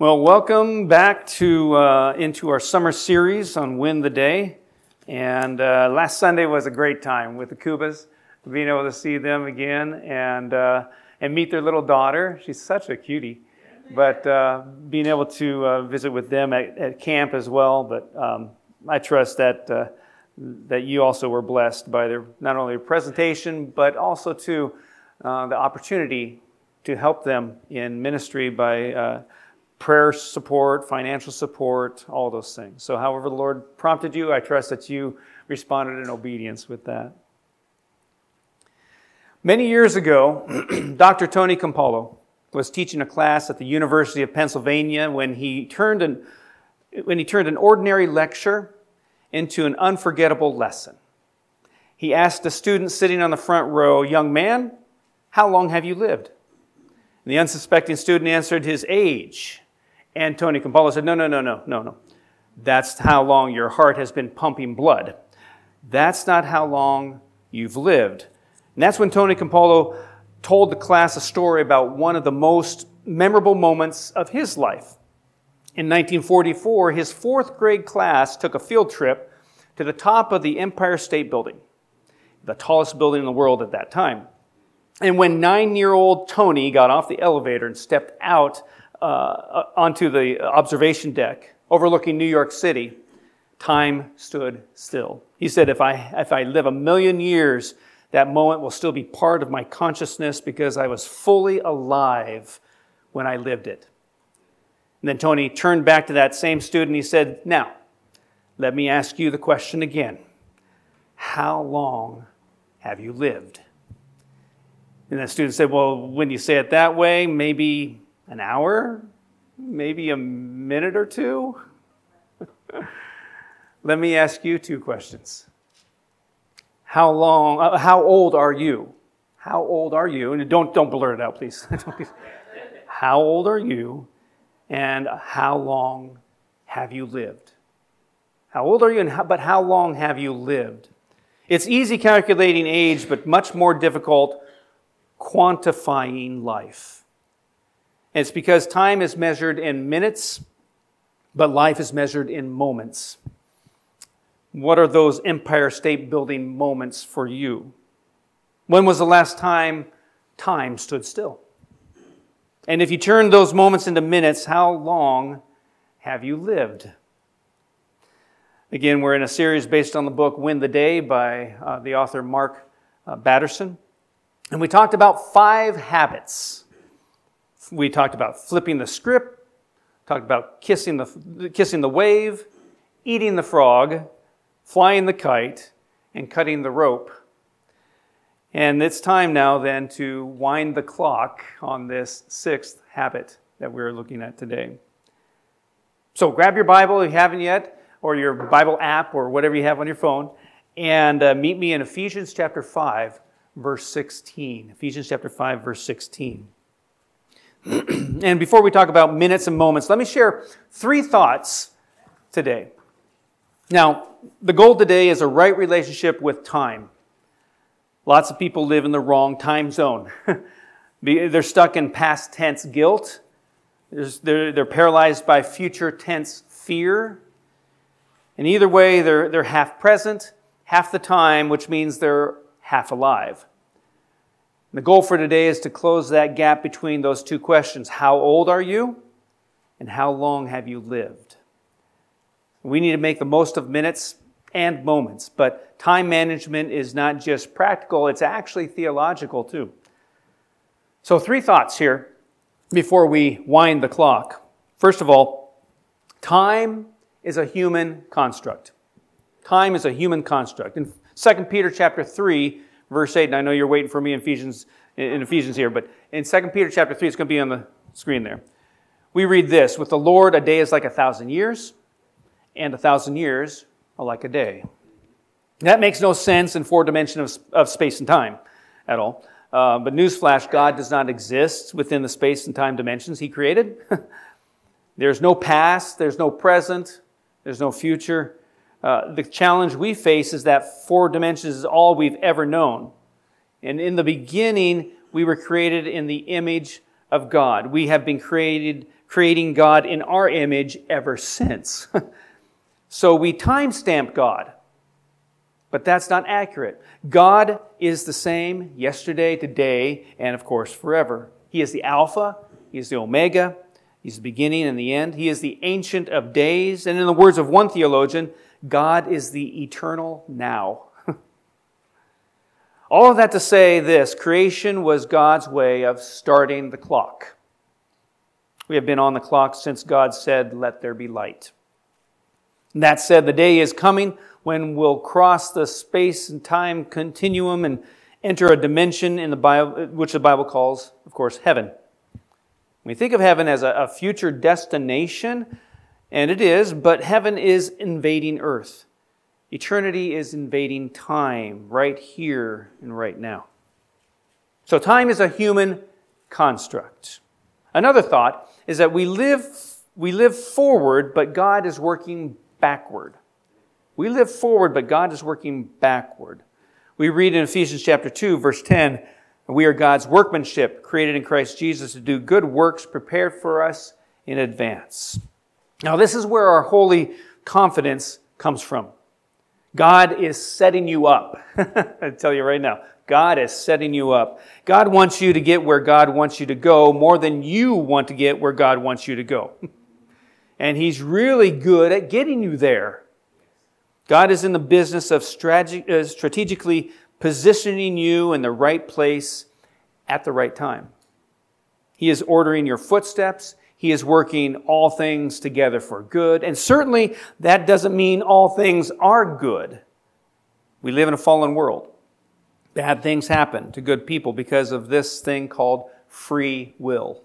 Well, welcome back to uh, into our summer series on Win the Day. And uh, last Sunday was a great time with the Cubas, being able to see them again and uh, and meet their little daughter. She's such a cutie. But uh, being able to uh, visit with them at, at, camp as well. But um, I trust that uh, that you also were blessed by their not only their presentation, but also to the opportunity to help them in ministry by prayer support, financial support, all those things. So, however, the Lord prompted you, I trust that you responded in obedience with that. Many years ago, Dr. Tony Campolo was teaching a class at the University of Pennsylvania when he turned an, when he turned an ordinary lecture into an unforgettable lesson. He asked a student sitting on the front row, Young man, how long have you lived? And the unsuspecting student answered his age. And Tony Campolo said, No, no, no, no, no, no. That's how long your heart has been pumping blood. That's not how long you've lived. And that's when Tony Campolo told the class a story about one of the most memorable moments of his life. In 1944, his fourth grade class took a field trip to the top of the Empire State Building, the tallest building in the world at that time. And when nine year old Tony got off the elevator and stepped out uh, onto the observation deck overlooking New York City, time stood still. He said, if I, if I live a million years, that moment will still be part of my consciousness because I was fully alive when I lived it. And then Tony turned back to that same student. He said, Now, let me ask you the question again How long have you lived? And the student said, Well, when you say it that way, maybe an hour, maybe a minute or two. Let me ask you two questions. How long, uh, how old are you? How old are you? And don't, don't blur it out, please. how old are you? And how long have you lived? How old are you? And how, but how long have you lived? It's easy calculating age, but much more difficult quantifying life. And it's because time is measured in minutes, but life is measured in moments. What are those Empire State Building moments for you? When was the last time time stood still? And if you turn those moments into minutes, how long have you lived? Again, we're in a series based on the book Win the Day by uh, the author Mark uh, Batterson. And we talked about five habits we talked about flipping the script, talked about kissing the, kissing the wave, eating the frog, flying the kite, and cutting the rope. And it's time now then to wind the clock on this sixth habit that we're looking at today. So grab your Bible if you haven't yet, or your Bible app, or whatever you have on your phone, and uh, meet me in Ephesians chapter 5, verse 16. Ephesians chapter 5, verse 16. and before we talk about minutes and moments, let me share three thoughts today. Now, the goal today is a right relationship with time. Lots of people live in the wrong time zone. they're stuck in past tense guilt. They're, paralyzed by future tense fear. And either way, they're, they're half present, half the time, which means they're half alive. The goal for today is to close that gap between those two questions How old are you? And how long have you lived? We need to make the most of minutes and moments, but time management is not just practical, it's actually theological too. So, three thoughts here before we wind the clock. First of all, time is a human construct. Time is a human construct. In 2 Peter chapter 3, verse 8, and I know you're waiting for me in Ephesians, in Ephesians here, but in 2 Peter chapter 3, it's going to be on the screen there. We read this With the Lord, a day is like a thousand years, and a thousand years are like a day. That makes no sense in four dimensions of, of space and time at all. Uh, but newsflash, God does not exist within the space and time dimensions He created. there's no past, there's no present, there's no future. Uh, the challenge we face is that four dimensions is all we've ever known. And in the beginning, we were created in the image of God. We have been created creating God in our image ever since. so we timestamp God. But that's not accurate. God is the same yesterday, today, and of course forever. He is the Alpha, He is the Omega, He's the beginning and the end. He is the Ancient of Days. And in the words of one theologian, God is the eternal now. All of that to say this creation was God's way of starting the clock. We have been on the clock since God said, Let there be light. And that said, the day is coming when we'll cross the space and time continuum and enter a dimension in the Bible, which the Bible calls, of course, heaven. We think of heaven as a, a future destination, and it is, but heaven is invading earth. Eternity is invading time right here and right now. So time is a human construct. Another thought is that we live, we live forward, but God is working backward. We live forward, but God is working backward. We read in Ephesians chapter 2, verse 10, we are God's workmanship, created in Christ Jesus to do good works prepared for us in advance. Now, this is where our holy confidence comes from. God is setting you up. I tell you right now, God is setting you up. God wants you to get where God wants you to go more than you want to get where God wants you to go. and He's really good at getting you there. God is in the business of uh, strategically positioning you in the right place at the right time. He is ordering your footsteps. He is working all things together for good. And certainly that doesn't mean all things are good. We live in a fallen world. Bad things happen to good people because of this thing called free will.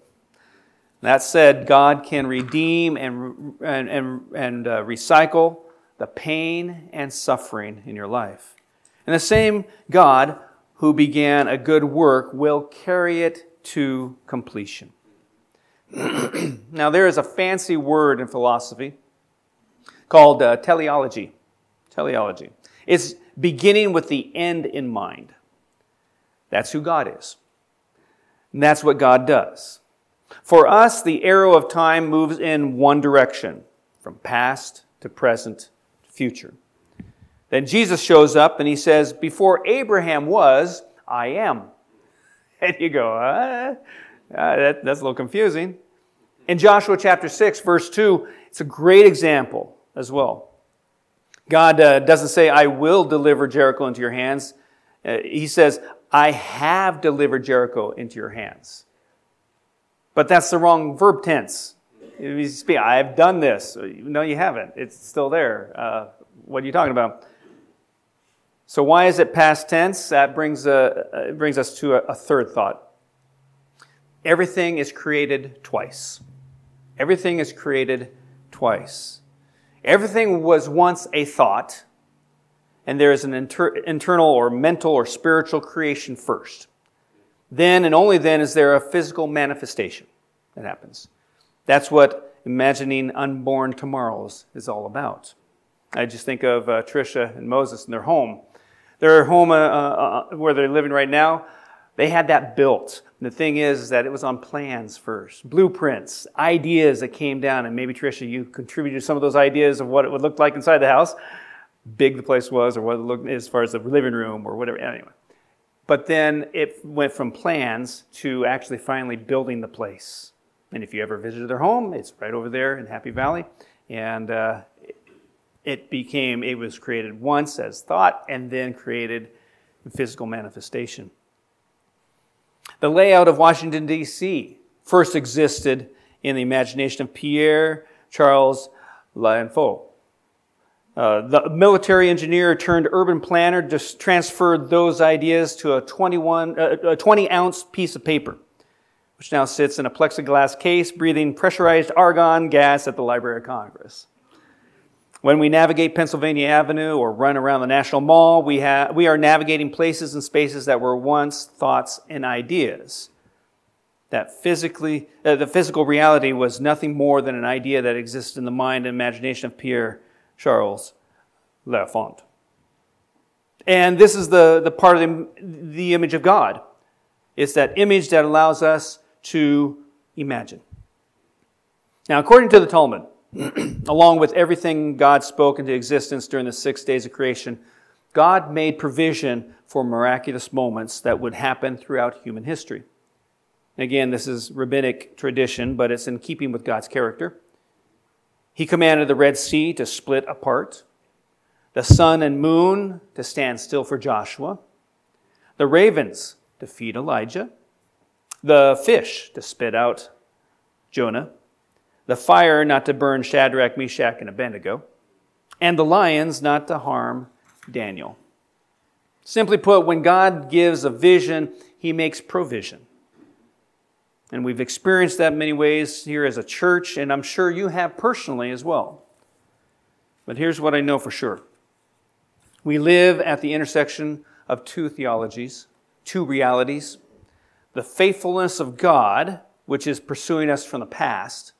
That said, God can redeem and, and, and, and uh, recycle the pain and suffering in your life. And the same God who began a good work will carry it to completion. now, there is a fancy word in philosophy called uh, teleology. Teleology. It's beginning with the end in mind. That's who God is. And that's what God does. For us, the arrow of time moves in one direction, from past to present to future. Then Jesus shows up and he says, Before Abraham was, I am. And you go, uh, that, that's a little confusing. In Joshua chapter 6, verse 2, it's a great example as well. God uh, doesn't say, I will deliver Jericho into your hands. Uh, he says, I have delivered Jericho into your hands. But that's the wrong verb tense. I have done this. No, you haven't. It's still there. Uh, what are you talking about? So, why is it past tense? That brings, a, uh, brings us to a, a third thought. Everything is created twice. Everything is created twice. Everything was once a thought, and there is an inter- internal or mental or spiritual creation first. Then and only then is there a physical manifestation that happens. That's what imagining unborn tomorrows is all about. I just think of uh, Trisha and Moses in their home. Their home uh, uh, uh, where they're living right now, they had that built. The thing is, is that it was on plans first, blueprints, ideas that came down. And maybe, Tricia, you contributed some of those ideas of what it would look like inside the house. Big the place was, or what it looked as far as the living room, or whatever. Anyway. But then it went from plans to actually finally building the place. And if you ever visited their home, it's right over there in Happy Valley. And uh, it became, it was created once as thought and then created physical manifestation. The layout of Washington, D.C. first existed in the imagination of Pierre Charles L'Enfant. Uh, the military engineer turned urban planner just transferred those ideas to a 21, uh, a 20 ounce piece of paper, which now sits in a plexiglass case breathing pressurized argon gas at the Library of Congress. When we navigate Pennsylvania Avenue or run around the National Mall, we, have, we are navigating places and spaces that were once thoughts and ideas. That physically, uh, the physical reality was nothing more than an idea that existed in the mind and imagination of Pierre Charles L'Enfant. And this is the, the part of the, the image of God. It's that image that allows us to imagine. Now, according to the Talmud, along with everything God spoke into existence during the six days of creation, God made provision for miraculous moments that would happen throughout human history. Again, this is rabbinic tradition, but it's in keeping with God's character. He commanded the Red Sea to split apart, the sun and moon to stand still for Joshua, the ravens to feed Elijah, the fish to spit out Jonah, the fire not to burn Shadrach, Meshach, and Abednego, and the lions not to harm Daniel. Simply put, when God gives a vision, he makes provision. And we've experienced that many ways here as a church, and I'm sure you have personally as well. But here's what I know for sure we live at the intersection of two theologies, two realities the faithfulness of God, which is pursuing us from the past,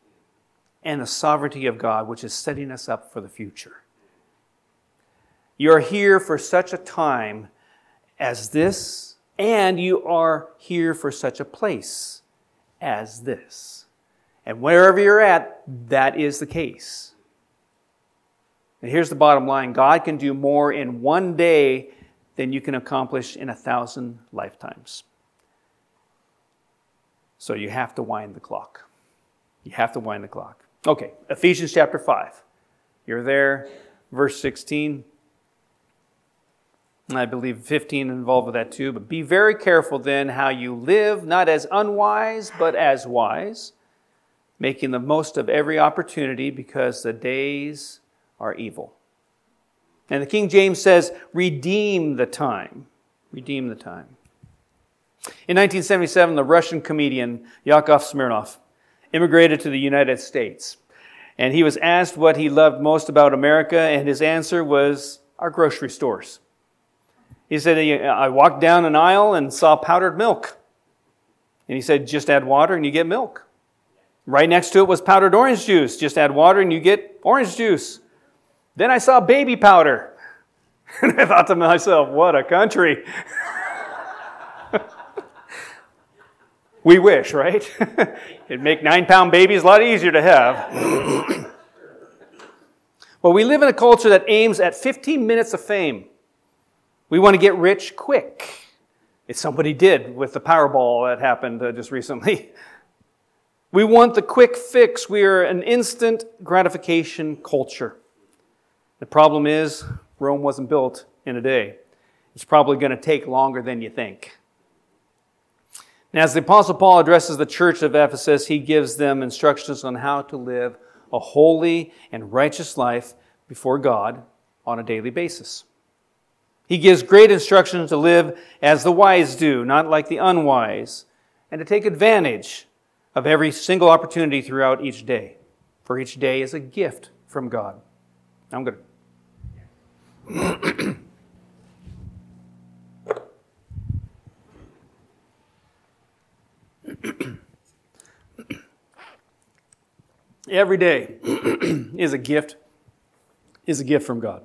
and the sovereignty of God, which is setting us up for the future. You're here for such a time as this, and you are here for such a place as this. And wherever you're at, that is the case. And here's the bottom line God can do more in one day than you can accomplish in a thousand lifetimes. So you have to wind the clock. You have to wind the clock. Okay, Ephesians chapter 5. You're there, verse 16. I believe 15 involved with that too. But be very careful then how you live, not as unwise, but as wise, making the most of every opportunity because the days are evil. And the King James says, redeem the time. Redeem the time. In 1977, the Russian comedian Yakov Smirnoff immigrated to the United States. And he was asked what he loved most about America, and his answer was our grocery stores. He said, I walked down an aisle and saw powdered milk. And he said, just add water and you get milk. Right next to it was powdered orange juice. Just add water and you get orange juice. Then I saw baby powder. And I thought to myself, what a country. we wish, right? It'd make nine pound babies a lot easier to have. well, we live in a culture that aims at 15 minutes of fame. We want to get rich quick. It's somebody did with the Powerball that happened uh, just recently. We want the quick fix. We are an instant gratification culture. The problem is, Rome wasn't built in a day. It's probably going to take longer than you think. And as the Apostle Paul addresses the church of Ephesus, he gives them instructions on how to live a holy and righteous life before God on a daily basis. He gives great instructions to live as the wise do, not like the unwise, and to take advantage of every single opportunity throughout each day. For each day is a gift from God. I'm going to. Every day is a gift, is a gift from God.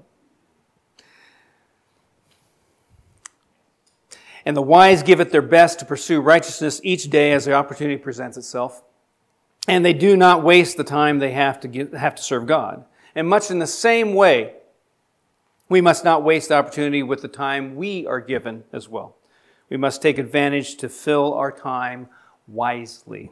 And the wise give it their best to pursue righteousness each day as the opportunity presents itself. And they do not waste the time they have to, give, have to serve God. And much in the same way, we must not waste the opportunity with the time we are given as well. We must take advantage to fill our time wisely.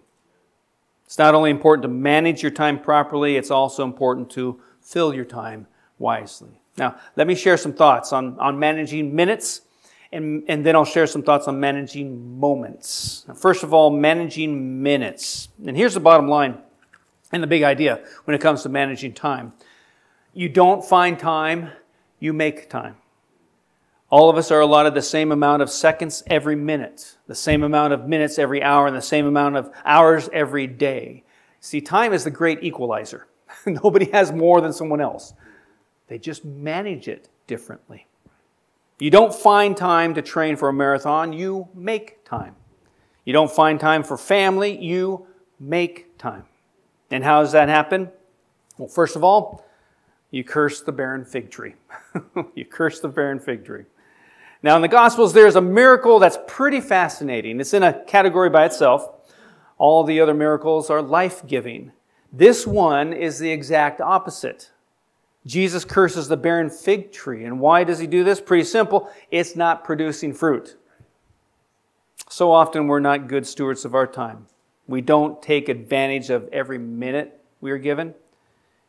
It's not only important to manage your time properly, it's also important to fill your time wisely. Now, let me share some thoughts on, on managing minutes and, and then I'll share some thoughts on managing moments. First of all, managing minutes. And here's the bottom line and the big idea when it comes to managing time. You don't find time, you make time. All of us are allotted the same amount of seconds every minute, the same amount of minutes every hour, and the same amount of hours every day. See, time is the great equalizer. Nobody has more than someone else. They just manage it differently. You don't find time to train for a marathon, you make time. You don't find time for family, you make time. And how does that happen? Well, first of all, you curse the barren fig tree. you curse the barren fig tree. Now, in the Gospels, there's a miracle that's pretty fascinating. It's in a category by itself. All the other miracles are life giving. This one is the exact opposite. Jesus curses the barren fig tree. And why does he do this? Pretty simple. It's not producing fruit. So often we're not good stewards of our time. We don't take advantage of every minute we are given,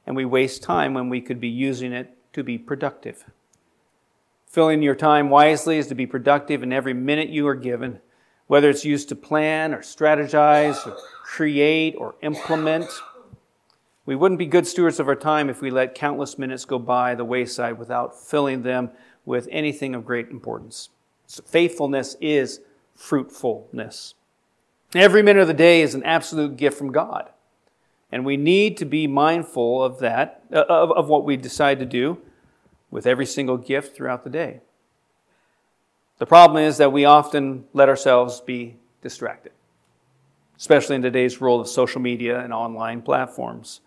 and we waste time when we could be using it to be productive. Filling your time wisely is to be productive in every minute you are given, whether it's used to plan or strategize or create or implement. We wouldn't be good stewards of our time if we let countless minutes go by the wayside without filling them with anything of great importance. So faithfulness is fruitfulness. Every minute of the day is an absolute gift from God. And we need to be mindful of that, uh, of, of what we decide to do with every single gift throughout the day. The problem is that we often let ourselves be distracted, especially in today's world of social media and online platforms.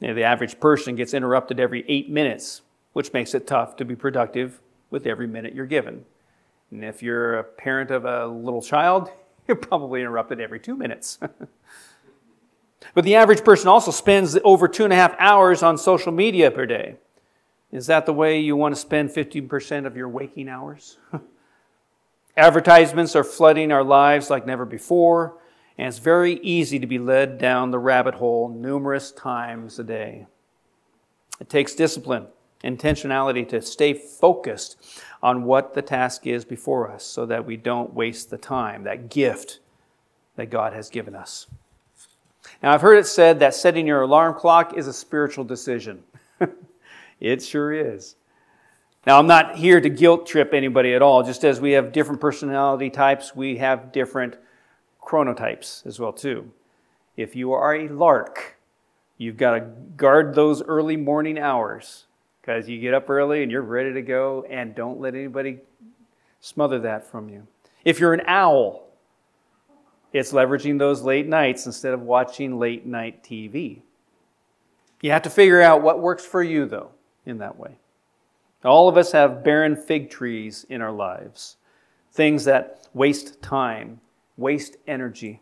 You know, the average person gets interrupted every eight minutes, which makes it tough to be productive with every minute you're given. And if you're a parent of a little child, you're probably interrupted every two minutes. but the average person also spends over two and a half hours on social media per day. Is that the way you want to spend 15% of your waking hours? Advertisements are flooding our lives like never before. And it's very easy to be led down the rabbit hole numerous times a day. It takes discipline, intentionality to stay focused on what the task is before us so that we don't waste the time, that gift that God has given us. Now, I've heard it said that setting your alarm clock is a spiritual decision. it sure is. Now, I'm not here to guilt trip anybody at all. Just as we have different personality types, we have different chronotypes as well too. If you are a lark, you've got to guard those early morning hours because you get up early and you're ready to go and don't let anybody smother that from you. If you're an owl, it's leveraging those late nights instead of watching late night TV. You have to figure out what works for you, though, in that way. All of us have barren fig trees in our lives, things that waste time, waste energy.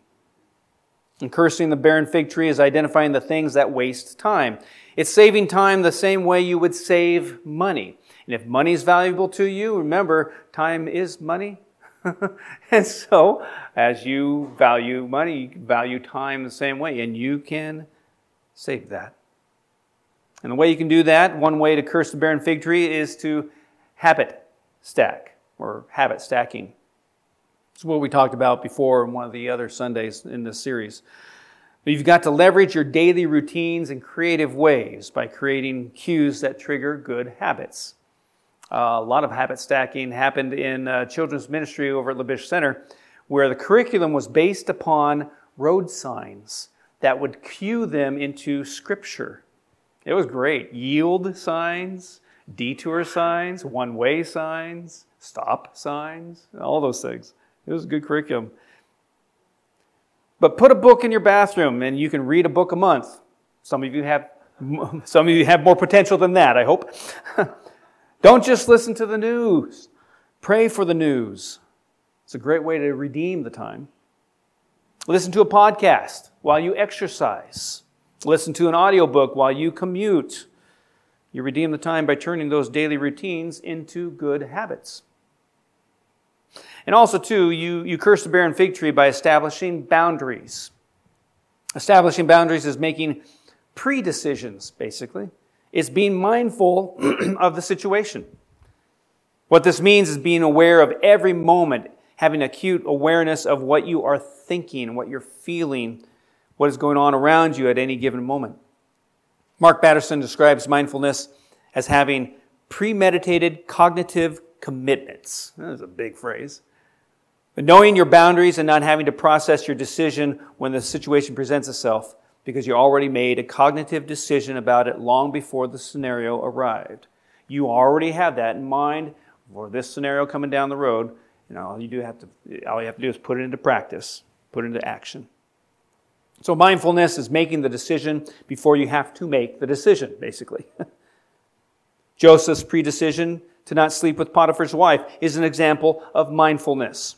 And cursing the barren fig tree is identifying the things that waste time. It's saving time the same way you would save money. And if money is valuable to you, remember, time is money. and so, as you value money, you value time the same way, and you can save that. And the way you can do that, one way to curse the barren fig tree is to habit stack or habit stacking. It's what we talked about before in one of the other Sundays in this series. But You've got to leverage your daily routines in creative ways by creating cues that trigger good habits. Uh, a lot of habit stacking happened in uh, children's ministry over at LaBiche Center, where the curriculum was based upon road signs that would cue them into Scripture. It was great. Yield signs, detour signs, one way signs, stop signs, all those things. It was a good curriculum. But put a book in your bathroom and you can read a book a month. Some of you have some of you have more potential than that, I hope. Don't just listen to the news. Pray for the news. It's a great way to redeem the time. Listen to a podcast while you exercise. Listen to an audiobook while you commute. You redeem the time by turning those daily routines into good habits. And also, too, you, you curse the barren fig tree by establishing boundaries. Establishing boundaries is making pre decisions, basically. It's being mindful of the situation. What this means is being aware of every moment, having acute awareness of what you are thinking, what you're feeling, what is going on around you at any given moment. Mark Batterson describes mindfulness as having premeditated cognitive commitments. That is a big phrase. But knowing your boundaries and not having to process your decision when the situation presents itself because you already made a cognitive decision about it long before the scenario arrived. You already have that in mind for this scenario coming down the road. You know, all you do have to all you have to do is put it into practice, put it into action. So mindfulness is making the decision before you have to make the decision, basically. Joseph's predecision to not sleep with Potiphar's wife is an example of mindfulness.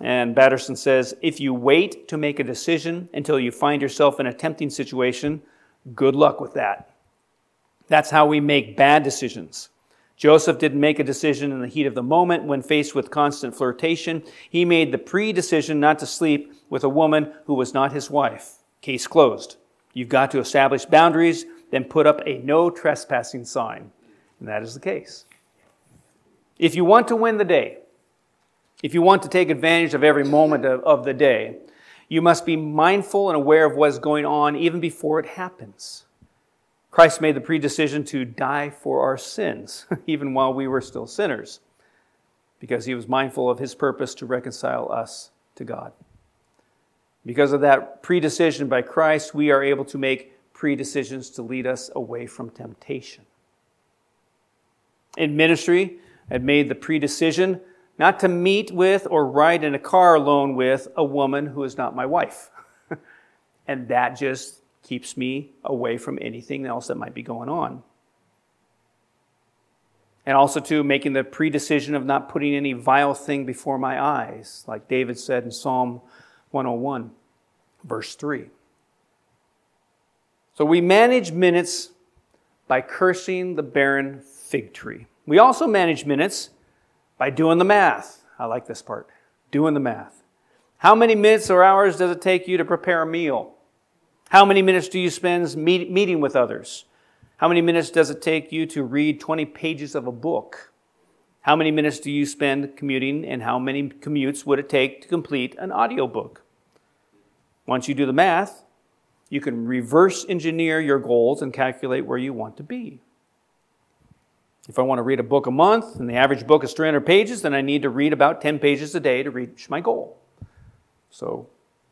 And Batterson says if you wait to make a decision until you find yourself in a tempting situation, good luck with that. That's how we make bad decisions. Joseph didn't make a decision in the heat of the moment when faced with constant flirtation. He made the pre decision not to sleep with a woman who was not his wife. Case closed. You've got to establish boundaries, then put up a no trespassing sign. And that is the case. If you want to win the day, if you want to take advantage of every moment of, of the day, you must be mindful and aware of what is going on even before it happens. Christ made the predecision to die for our sins, even while we were still sinners, because he was mindful of his purpose to reconcile us to God. Because of that predecision by Christ, we are able to make predecisions to lead us away from temptation. In ministry, I've made the predecision not to meet with or ride in a car alone with a woman who is not my wife. and that just keeps me away from anything else that might be going on. And also, too, making the predecision of not putting any vile thing before my eyes, like David said in Psalm 101, verse 3. So we manage minutes by cursing the barren fig tree. We also manage minutes by doing the math. I like this part doing the math. How many minutes or hours does it take you to prepare a meal? How many minutes do you spend meet, meeting with others? How many minutes does it take you to read 20 pages of a book? How many minutes do you spend commuting, and how many commutes would it take to complete an audiobook? Once you do the math, you can reverse engineer your goals and calculate where you want to be. If I want to read a book a month and the average book is 300 pages, then I need to read about 10 pages a day to reach my goal. So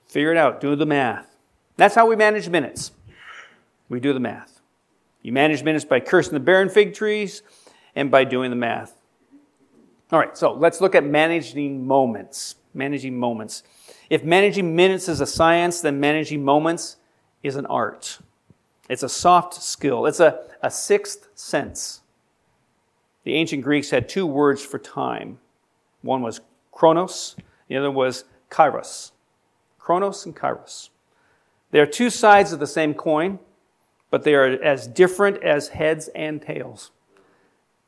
figure it out, do the math. That's how we manage minutes. We do the math. You manage minutes by cursing the barren fig trees and by doing the math. All right, so let's look at managing moments. Managing moments. If managing minutes is a science, then managing moments is an art. It's a soft skill, it's a, a sixth sense. The ancient Greeks had two words for time one was chronos, the other was kairos. Chronos and kairos. They are two sides of the same coin, but they are as different as heads and tails.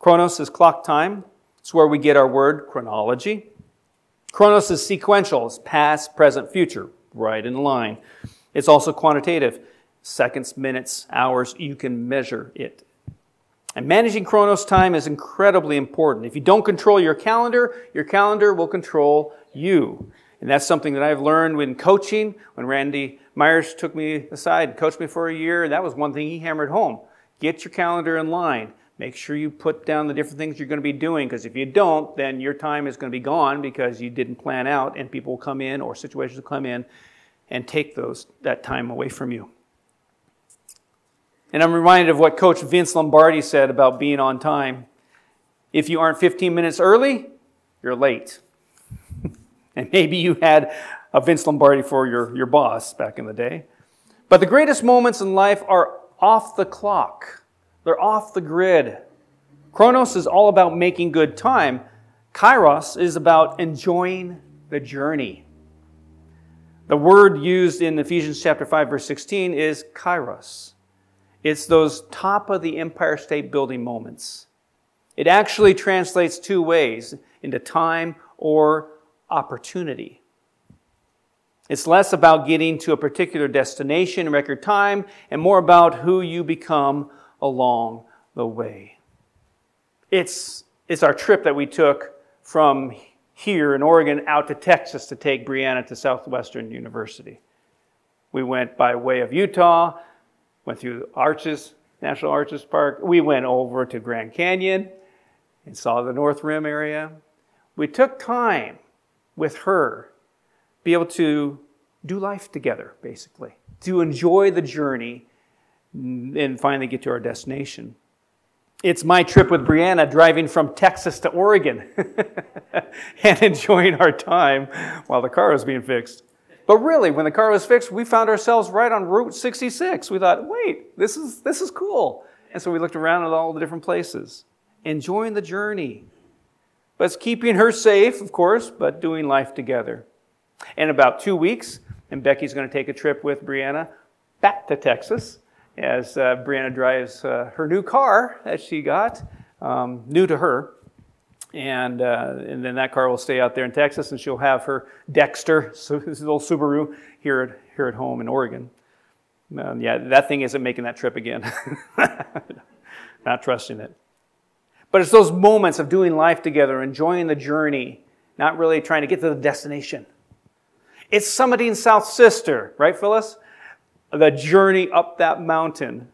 Chronos is clock time. It's where we get our word chronology. Chronos is sequential. It's past, present, future, right in line. It's also quantitative. Seconds, minutes, hours, you can measure it. And managing Chronos time is incredibly important. If you don't control your calendar, your calendar will control you. And that's something that I've learned when coaching. When Randy Myers took me aside coached me for a year, and that was one thing he hammered home. Get your calendar in line. Make sure you put down the different things you're going to be doing because if you don't, then your time is going to be gone because you didn't plan out and people will come in or situations will come in and take those that time away from you. And I'm reminded of what Coach Vince Lombardi said about being on time. If you aren't 15 minutes early, you're late. And maybe you had a Vince Lombardi for your, your boss back in the day. But the greatest moments in life are off the clock, they're off the grid. Chronos is all about making good time, Kairos is about enjoying the journey. The word used in Ephesians chapter 5 verse 16 is kairos. It's those top of the Empire State Building moments. It actually translates two ways into time or opportunity. It's less about getting to a particular destination in record time and more about who you become along the way. It's, it's our trip that we took from here in Oregon out to Texas to take Brianna to Southwestern University. We went by way of Utah, went through Arches, National Arches Park. We went over to Grand Canyon and saw the North Rim area. We took time with her, be able to do life together, basically, to enjoy the journey and finally get to our destination. It's my trip with Brianna driving from Texas to Oregon and enjoying our time while the car was being fixed. But really, when the car was fixed, we found ourselves right on Route 66. We thought, wait, this is, this is cool. And so we looked around at all the different places, enjoying the journey. But it's keeping her safe, of course, but doing life together. In about two weeks, and Becky's going to take a trip with Brianna back to Texas as uh, Brianna drives uh, her new car that she got, um, new to her. And, uh, and then that car will stay out there in Texas, and she'll have her Dexter, so this little Subaru, here at, here at home in Oregon. Um, yeah, that thing isn't making that trip again. Not trusting it. But it's those moments of doing life together, enjoying the journey, not really trying to get to the destination. It's summiting South Sister, right, Phyllis? The journey up that mountain,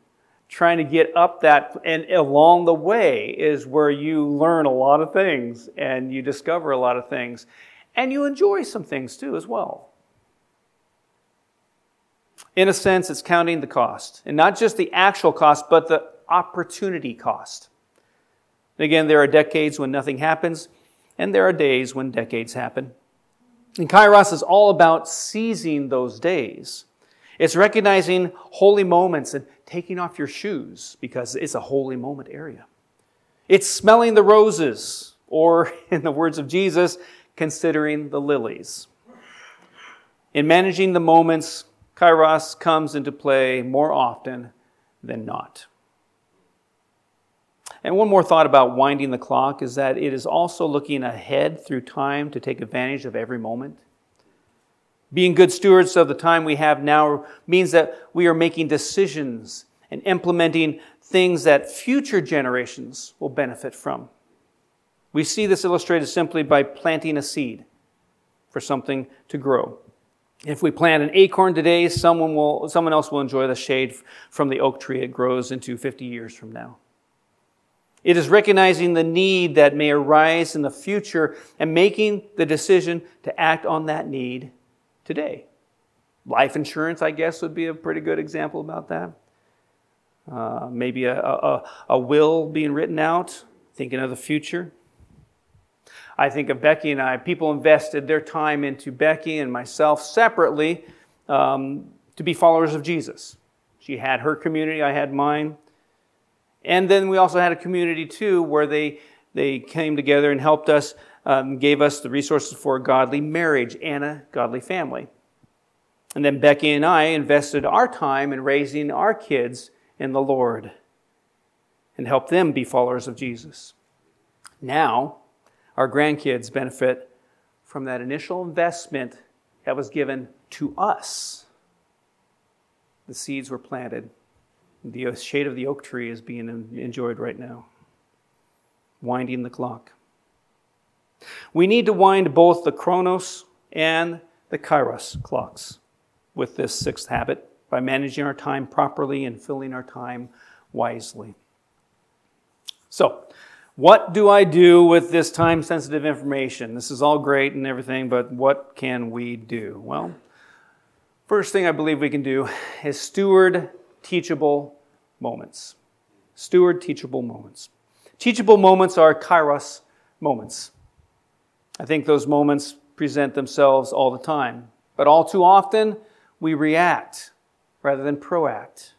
trying to get up that, and along the way is where you learn a lot of things and you discover a lot of things. And you enjoy some things too, as well. In a sense, it's counting the cost. And not just the actual cost, but the opportunity cost. Again, there are decades when nothing happens, and there are days when decades happen. And Kairos is all about seizing those days. It's recognizing holy moments and taking off your shoes because it's a holy moment area. It's smelling the roses, or in the words of Jesus, considering the lilies. In managing the moments, Kairos comes into play more often than not. And one more thought about winding the clock is that it is also looking ahead through time to take advantage of every moment. Being good stewards of the time we have now means that we are making decisions and implementing things that future generations will benefit from. We see this illustrated simply by planting a seed for something to grow. If we plant an acorn today, someone, will, someone else will enjoy the shade from the oak tree it grows into 50 years from now. It is recognizing the need that may arise in the future and making the decision to act on that need today. Life insurance, I guess, would be a pretty good example about that. Uh, maybe a, a, a will being written out, thinking of the future. I think of Becky and I. People invested their time into Becky and myself separately um, to be followers of Jesus. She had her community, I had mine. And then we also had a community too where they, they came together and helped us, um, gave us the resources for a godly marriage and a godly family. And then Becky and I invested our time in raising our kids in the Lord and helped them be followers of Jesus. Now, our grandkids benefit from that initial investment that was given to us. The seeds were planted the shade of the oak tree is being enjoyed right now. Winding the clock. We need to wind both the Chronos and the Kairos clocks with this sixth habit by managing our time properly and filling our time wisely. So, what do I do with this time sensitive information? This is all great and everything, but what can we do? Well, first thing I believe we can do is steward teachable moments. Steward teachable moments. Teachable moments are kairos moments. I think those moments present themselves all the time, but all too often we react rather than proact.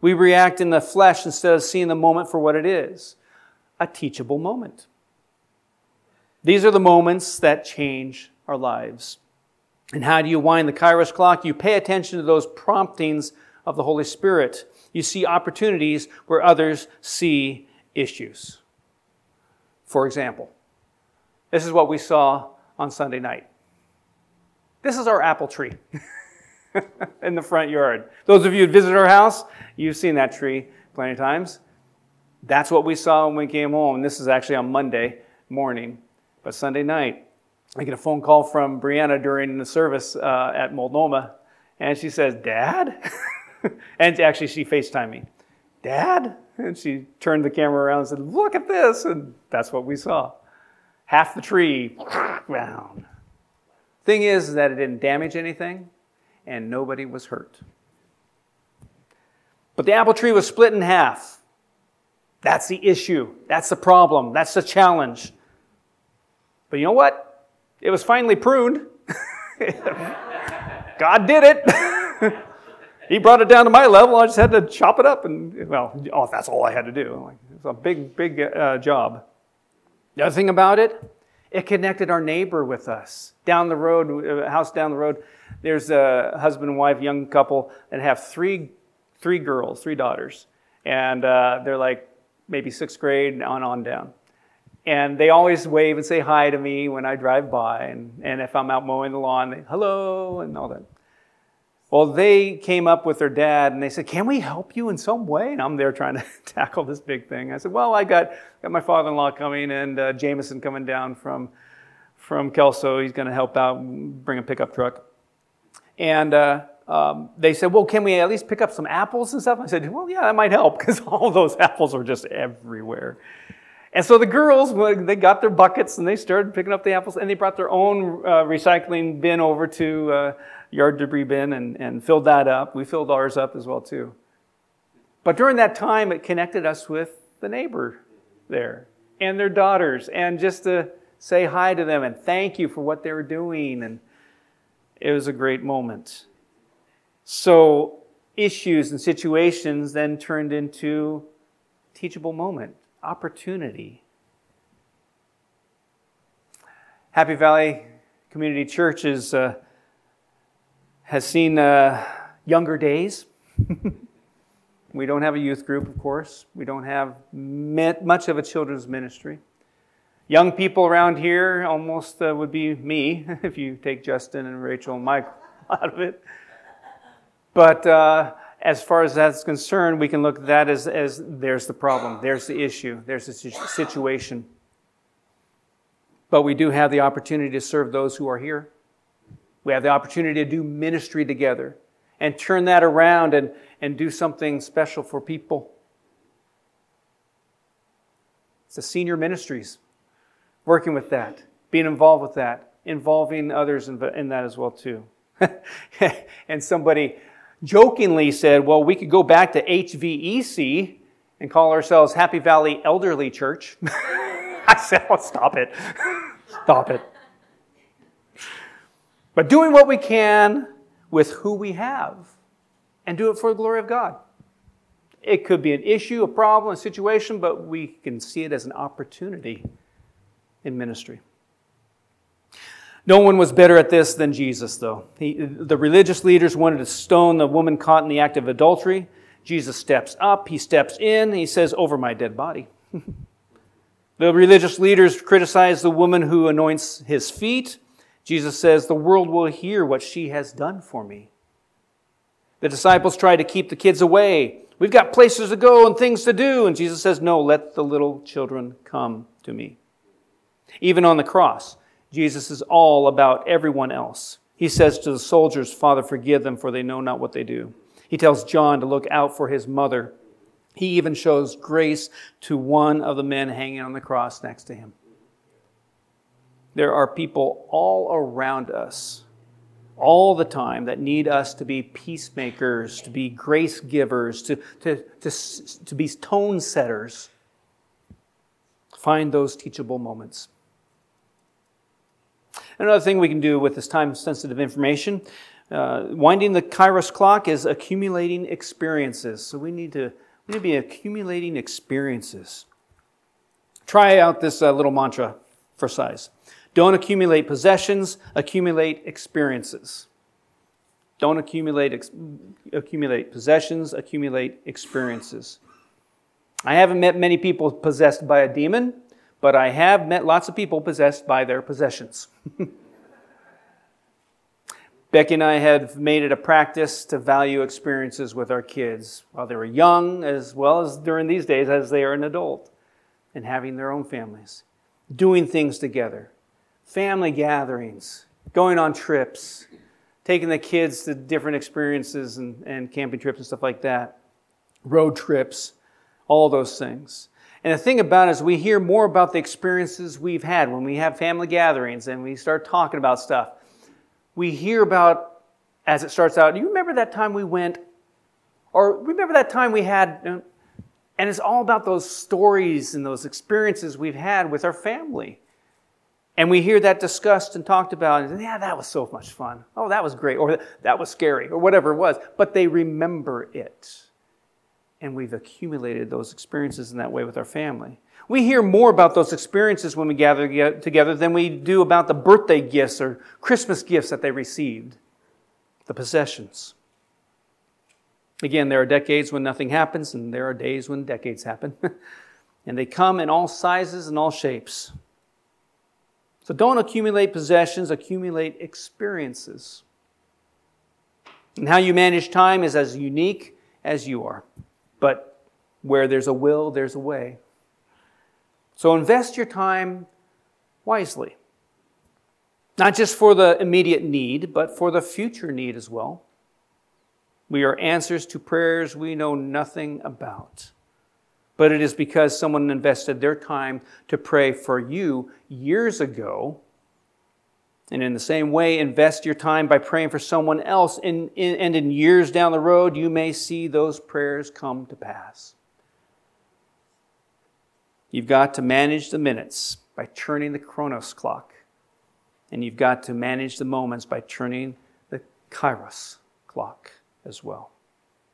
We react in the flesh instead of seeing the moment for what it is a teachable moment. These are the moments that change our lives. And how do you wind the kairos clock? You pay attention to those promptings of the Holy Spirit. You see opportunities where others see issues. For example, this is what we saw on Sunday night. This is our apple tree in the front yard. Those of you who visit our house, you've seen that tree plenty of times. That's what we saw when we came home. This is actually on Monday morning. But Sunday night, I get a phone call from Brianna during the service uh, at Multnomah, and she says, Dad? and actually, she FaceTimed me. Dad? And she turned the camera around and said, Look at this. And that's what we saw. Half the tree down. Thing is that it didn't damage anything and nobody was hurt. But the apple tree was split in half. That's the issue. That's the problem. That's the challenge. But you know what? It was finally pruned. God did it. he brought it down to my level. I just had to chop it up, and well, oh, that's all I had to do. It's a big, big uh, job. The other thing about it, It connected our neighbor with us. Down the road, a house down the road, there's a husband and wife, young couple, that have three, three girls, three daughters. And uh, they're like maybe sixth grade and on, on down. And they always wave and say hi to me when I drive by. And, and if I'm out mowing the lawn, they, hello, and all that. Well, they came up with their dad and they said, Can we help you in some way? And I'm there trying to tackle this big thing. I said, Well, I got, got my father in law coming and uh, Jameson coming down from, from Kelso. He's going to help out, bring a pickup truck. And uh, um, they said, Well, can we at least pick up some apples and stuff? I said, Well, yeah, that might help because all those apples are just everywhere. And so the girls, they got their buckets and they started picking up the apples and they brought their own uh, recycling bin over to uh, yard debris bin and, and filled that up. We filled ours up as well too. But during that time, it connected us with the neighbor there and their daughters, and just to say hi to them and thank you for what they were doing. And it was a great moment. So issues and situations then turned into teachable moment, opportunity. Happy Valley Community Church is. Uh, has seen uh, younger days. we don't have a youth group, of course. We don't have much of a children's ministry. Young people around here almost uh, would be me if you take Justin and Rachel and Mike out of it. But uh, as far as that's concerned, we can look at that as, as there's the problem, there's the issue, there's the situation. But we do have the opportunity to serve those who are here. We have the opportunity to do ministry together and turn that around and, and do something special for people. It's the senior ministries, working with that, being involved with that, involving others in, in that as well too. and somebody jokingly said, well, we could go back to HVEC and call ourselves Happy Valley Elderly Church. I said, oh, stop it. stop it. But doing what we can with who we have and do it for the glory of God. It could be an issue, a problem, a situation, but we can see it as an opportunity in ministry. No one was better at this than Jesus, though. He, the religious leaders wanted to stone the woman caught in the act of adultery. Jesus steps up, he steps in, he says, Over my dead body. the religious leaders criticize the woman who anoints his feet. Jesus says, The world will hear what she has done for me. The disciples try to keep the kids away. We've got places to go and things to do. And Jesus says, No, let the little children come to me. Even on the cross, Jesus is all about everyone else. He says to the soldiers, Father, forgive them, for they know not what they do. He tells John to look out for his mother. He even shows grace to one of the men hanging on the cross next to him. There are people all around us, all the time, that need us to be peacemakers, to be grace givers, to, to, to, to be tone setters. Find those teachable moments. Another thing we can do with this time sensitive information, uh, winding the Kairos clock is accumulating experiences. So we need to, we need to be accumulating experiences. Try out this uh, little mantra for size. Don't accumulate possessions, accumulate experiences. Don't accumulate, ex- accumulate possessions, accumulate experiences. I haven't met many people possessed by a demon, but I have met lots of people possessed by their possessions. Becky and I have made it a practice to value experiences with our kids while they were young, as well as during these days as they are an adult and having their own families, doing things together family gatherings, going on trips, taking the kids to different experiences and, and camping trips and stuff like that, road trips, all those things. And the thing about it is, we hear more about the experiences we've had when we have family gatherings and we start talking about stuff. We hear about, as it starts out, do you remember that time we went? Or remember that time we had, and it's all about those stories and those experiences we've had with our family. And we hear that discussed and talked about, and yeah, that was so much fun. Oh, that was great. Or that was scary, or whatever it was. But they remember it. and we've accumulated those experiences in that way with our family. We hear more about those experiences when we gather together than we do about the birthday gifts or Christmas gifts that they received, the possessions. Again, there are decades when nothing happens, and there are days when decades happen. and they come in all sizes and all shapes. So don't accumulate possessions, accumulate experiences. And how you manage time is as unique as you are. But where there's a will, there's a way. So invest your time wisely. Not just for the immediate need, but for the future need as well. We are answers to prayers we know nothing about. But it is because someone invested their time to pray for you years ago and in the same way, invest your time by praying for someone else. And in years down the road, you may see those prayers come to pass. You've got to manage the minutes by turning the chronos clock. And you've got to manage the moments by turning the kairos clock as well.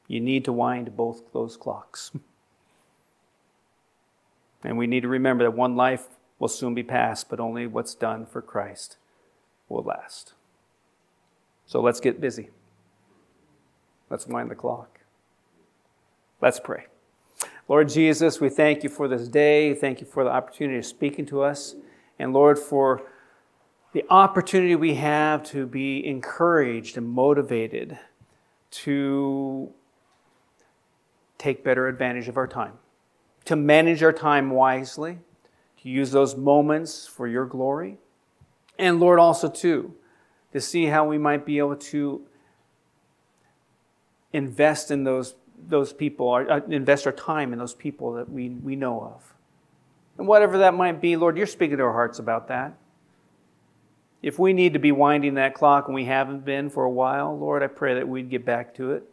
You need to wind both those clocks. and we need to remember that one life will soon be past, but only what's done for Christ will last. So let's get busy. Let's wind the clock. Let's pray. Lord Jesus, we thank you for this day. Thank you for the opportunity of speaking to us. And Lord, for the opportunity we have to be encouraged and motivated to take better advantage of our time, to manage our time wisely, to use those moments for your glory. And Lord, also too, to see how we might be able to invest in those, those people, or, uh, invest our time in those people that we, we know of. And whatever that might be, Lord, you're speaking to our hearts about that. If we need to be winding that clock and we haven't been for a while, Lord, I pray that we'd get back to it.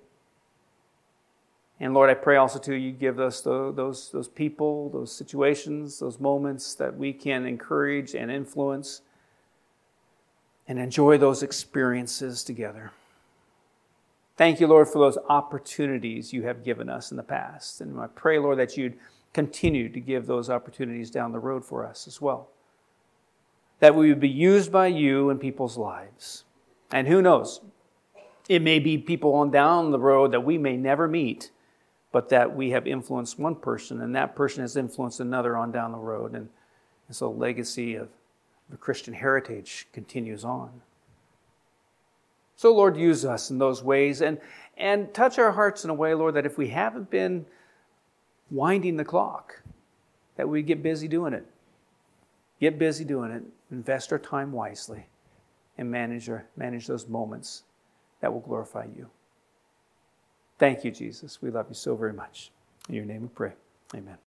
And Lord, I pray also too you give us those, those people, those situations, those moments that we can encourage and influence and enjoy those experiences together. Thank you, Lord, for those opportunities you have given us in the past. And I pray, Lord, that you'd continue to give those opportunities down the road for us as well. That we would be used by you in people's lives. And who knows? It may be people on down the road that we may never meet, but that we have influenced one person and that person has influenced another on down the road. And, and so, legacy of the Christian heritage continues on. So, Lord, use us in those ways and, and touch our hearts in a way, Lord, that if we haven't been winding the clock, that we get busy doing it. Get busy doing it, invest our time wisely, and manage, our, manage those moments that will glorify you. Thank you, Jesus. We love you so very much. In your name we pray. Amen.